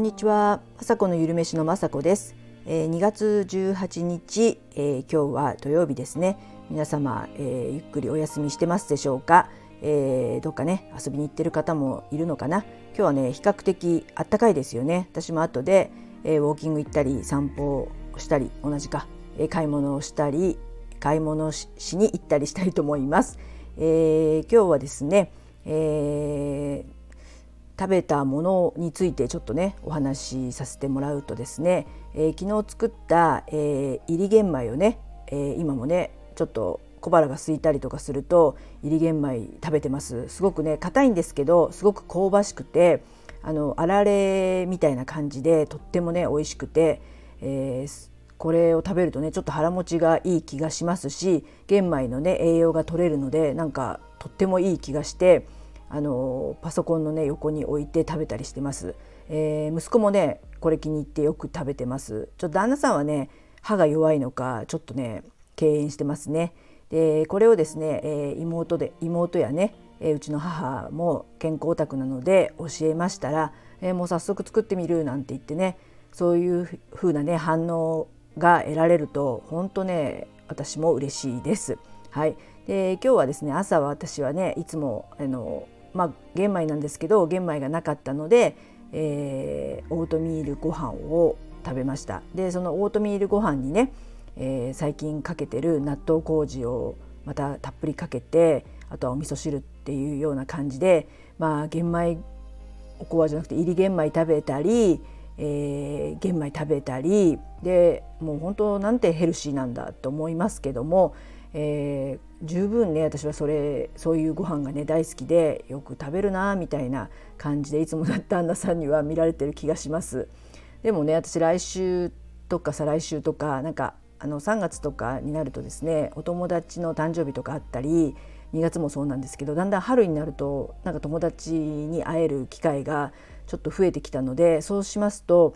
こんにちは、まさこのゆるめしのまさこです、えー、2月18日、えー、今日は土曜日ですね。皆様、えー、ゆっくりお休みしてますでしょうか、えー、どっかね遊びに行ってる方もいるのかな？今日はね比較的あったかいですよね。私も後で、えー、ウォーキング行ったり散歩したり同じか、えー、買い物をしたり買い物しに行ったりしたいと思います、えー、今日はですね、えー食べたものについてちょっとねお話しさせてもらうとですね、えー、昨日作った、えー、入り玄米をね、えー、今もねちょっと小腹が空いたりとかすると入り玄米食べてます。すごくね硬いんですけどすごく香ばしくてあのあられみたいな感じでとってもね美味しくて、えー、これを食べるとねちょっと腹持ちがいい気がしますし玄米のね栄養が取れるのでなんかとってもいい気がしてあのパソコンのね横に置いて食べたりしてます、えー、息子もねこれ気に入ってよく食べてます。ちょっと旦那さんはね歯が弱いのかちょっとね敬遠してますね。でこれをですね、えー、妹で妹やね、えー、うちの母も健康オタクなので教えましたら、えー、もう早速作ってみるなんて言ってねそういう風なね反応が得られると本当ね私も嬉しいです。はい、で今日はですね朝は私はねいつもあのまあ、玄米なんですけど玄米がなかったので、えー、オートミールご飯を食べました。でそのオートミールご飯にね、えー、最近かけてる納豆麹をまたたっぷりかけてあとはお味噌汁っていうような感じでまあ玄米おこわじゃなくて入り玄米食べたり、えー、玄米食べたりでもう本当なんてヘルシーなんだと思いますけども、えー、十分ね私はそれそういうご飯がね大好きでよく食べるなみたいな感じでいつも旦那さんには見られてる気がします。でもね私来週とか再来週とかなんかあの3月とかになるとですねお友達の誕生日とかあったり2月もそうなんですけどだんだん春になるとなんか友達に会える機会がちょっと増えてきたのでそうしますと、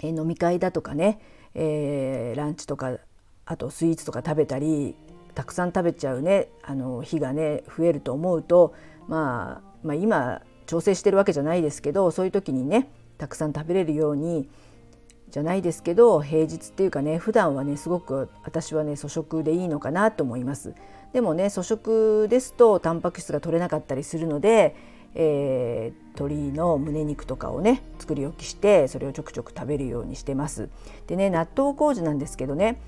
えー、飲み会だとかね、えー、ランチとかあとスイーツとか食べたりたくさん食べちゃうねあの日がね増えると思うと、まあ、まあ今調整してるわけじゃないですけどそういう時にねたくさん食べれるようにじゃないですけど平日っていうかね普段はねすごく私はね粗食でいいのかなと思います。でもね粗食ですとタンパク質が取れなかったりするので、えー、鶏の胸肉とかをね作り置きしてそれをちょくちょく食べるようにしてます。でね納豆麹なんですけどね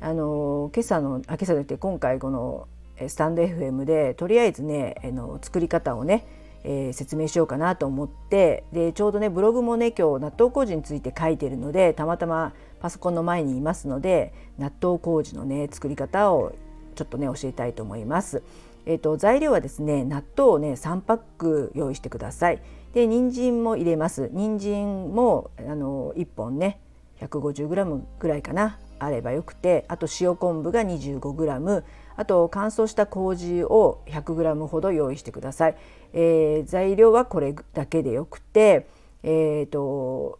あの今朝のあ今朝といって今回このスタンド FM でとりあえずねあの作り方をね、えー、説明しようかなと思ってでちょうどねブログもね今日納豆麹について書いてるのでたまたまパソコンの前にいますので納豆麹のね作り方をちょっとね教えたいと思います。えーと、材料はですね納豆をね3パック用意してください。で人参も入れます。人参もあの1本ね 150g ぐらいかなあればよくてあと塩昆布が 25g あと乾燥した麹を 100g ほど用意してください、えー、材料はこれだけでよくて、えーと、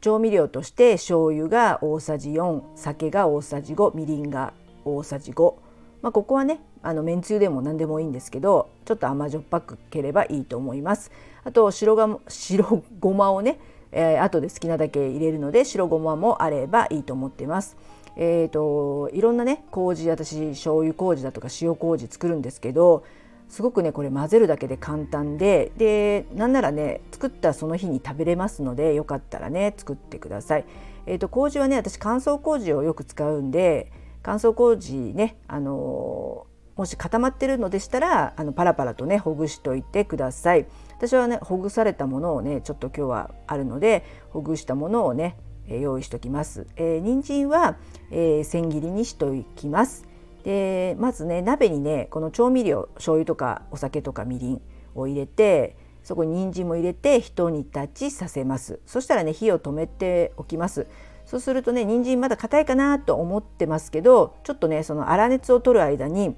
調味料として醤油が大さじ4酒が大さじ5みりんが大さじ5、まあ、ここはねあのめんつゆでも何でもいいんですけどちょっと甘じょっぱくければいいと思います。あと白が白ごまをねえー、後で好きなだけ入れるので白ごまもあればいいと思ってます。えーと、いろんなね麹私醤油麹だとか塩麹作るんですけどすごくねこれ混ぜるだけで簡単ででなんならね作ったその日に食べれますのでよかったらね作ってください。えーと、麹はね私乾燥麹をよく使うんで乾燥麹ねあのもし固まってるのでしたらあのパラパラとねほぐしといてください。私はねほぐされたものをねちょっと今日はあるのでほぐしたものをね用意しておきます。えー、人参は、えー、千切りにしておきます。でまずね鍋にねこの調味料醤油とかお酒とかみりんを入れてそこに人参も入れて一煮立ちさせますそしたらね火を止めておきますそうするとね人参まだ硬いかなと思ってますけどちょっとねその粗熱を取る間に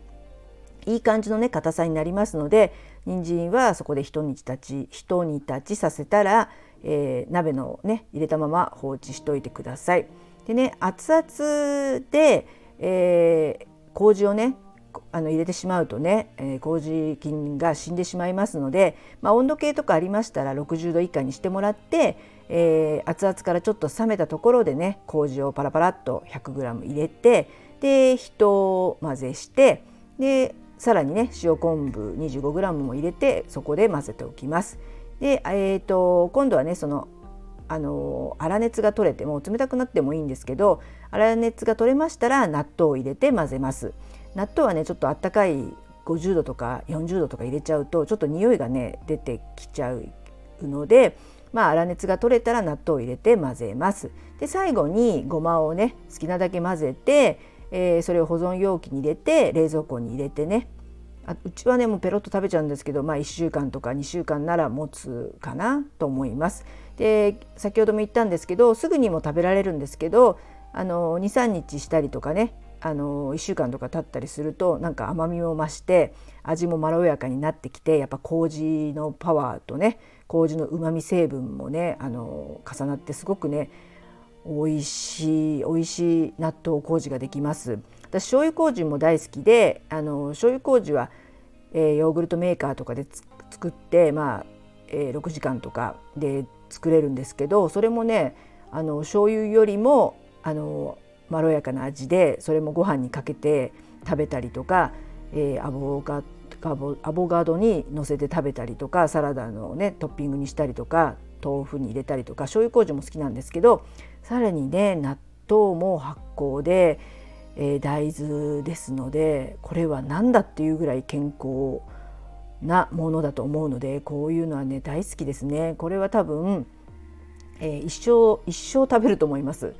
いい感じのね硬さになりますので人参はそこで一煮立ち一煮立ちさせたら、えー、鍋のね入れたまま放置しといてください。でね熱々で、えー、麹をねあの入れてしまうとね、えー、麹菌が死んでしまいますので、まあ、温度計とかありましたら60度以下にしてもらって、えー、熱々からちょっと冷めたところでね麹をパラパラっと 100g 入れてでひと混ぜしてでさらにね塩昆布 25g も入れてそこで混ぜておきます。で、えーと、今度はねそのあの粗熱が取れても冷たくなってもいいんですけど粗熱が取れましたら納豆を入れて混ぜます。納豆はねちょっとあったかい50度とか40度とか入れちゃうとちょっと匂いがね出てきちゃうのでまあ、粗熱が取れたら納豆を入れて混ぜます。で最後にごまをね好きなだけ混ぜて、えー、それを保存容器に入れて冷蔵庫に入れてねあうちはねもうペロッと食べちゃうんですけど、まあ、1週間とか2週間なら持つかなと思います。で先ほども言ったんですけどすぐにも食べられるんですけど23日したりとかねあの1週間とか経ったりするとなんか甘みも増して味もまろやかになってきてやっぱ麹のパワーとね麹のうまみ成分もねあの重なってすごくね美味しい美味しい納豆麹ができます。私醤油麹も大好きであの醤油麹は、えー、ヨーグルトメーカーとかで作ってまあ、えー、6時間とかで作れるんですけどそれもねあの醤油よりもあのまろやかな味でそれもご飯にかけて食べたりとか、えー、アボカアボガドにのせて食べたりとかサラダのねトッピングにしたりとか豆腐に入れたりとか醤油麹も好きなんですけどさらにね納豆も発酵で、えー、大豆ですのでこれは何だっていうぐらい健康なものだと思うのでこういうのはね大好きですね。これは多分、えー、一生一生食べると思います。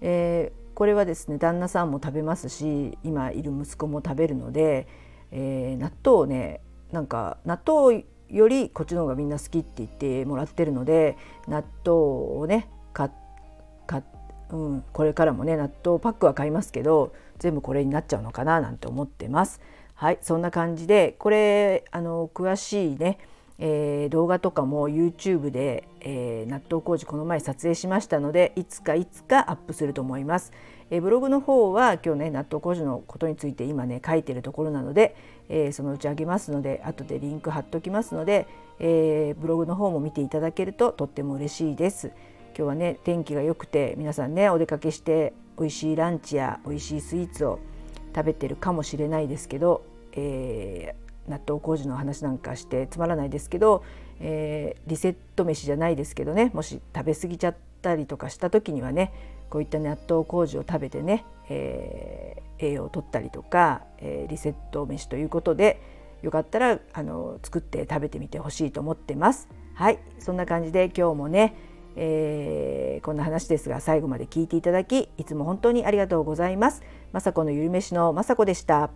えー、これはですね旦那さんも食べますし今いる息子も食べるので、えー、納豆をねなんか納豆よりこっちの方がみんな好きって言ってもらってるので納豆をね買買うん、これからもね納豆パックは買いますけど全部これになっちゃうのかななんて思ってます。はいそんな感じでこれあの詳しいねえー、動画とかも YouTube で、えー、納豆麹この前撮影しましたのでいつかいつかアップすると思います。えー、ブログの方は今日ね納豆麹のことについて今ね書いてるところなので、えー、そのうちあげますので後でリンク貼っておきますので、えー、ブログの方も見ていただけるととっても嬉しいです。今日はね天気が良くて皆さんねお出かけして美味しいランチや美味しいスイーツを食べてるかもしれないですけど、えー、納豆麹の話なんかしてつまらないですけど、えー、リセット飯じゃないですけどねもし食べ過ぎちゃったりとかした時にはねこういった納豆麹を食べてね、えー、栄養を取ったりとか、えー、リセット飯ということでよかったらあの作って食べてみてほしいと思ってます。はいそんな感じで今日もね、えー、こんな話ですが最後まで聞いていただきいつも本当にありがとうございます。雅子のゆるめしの雅子でした。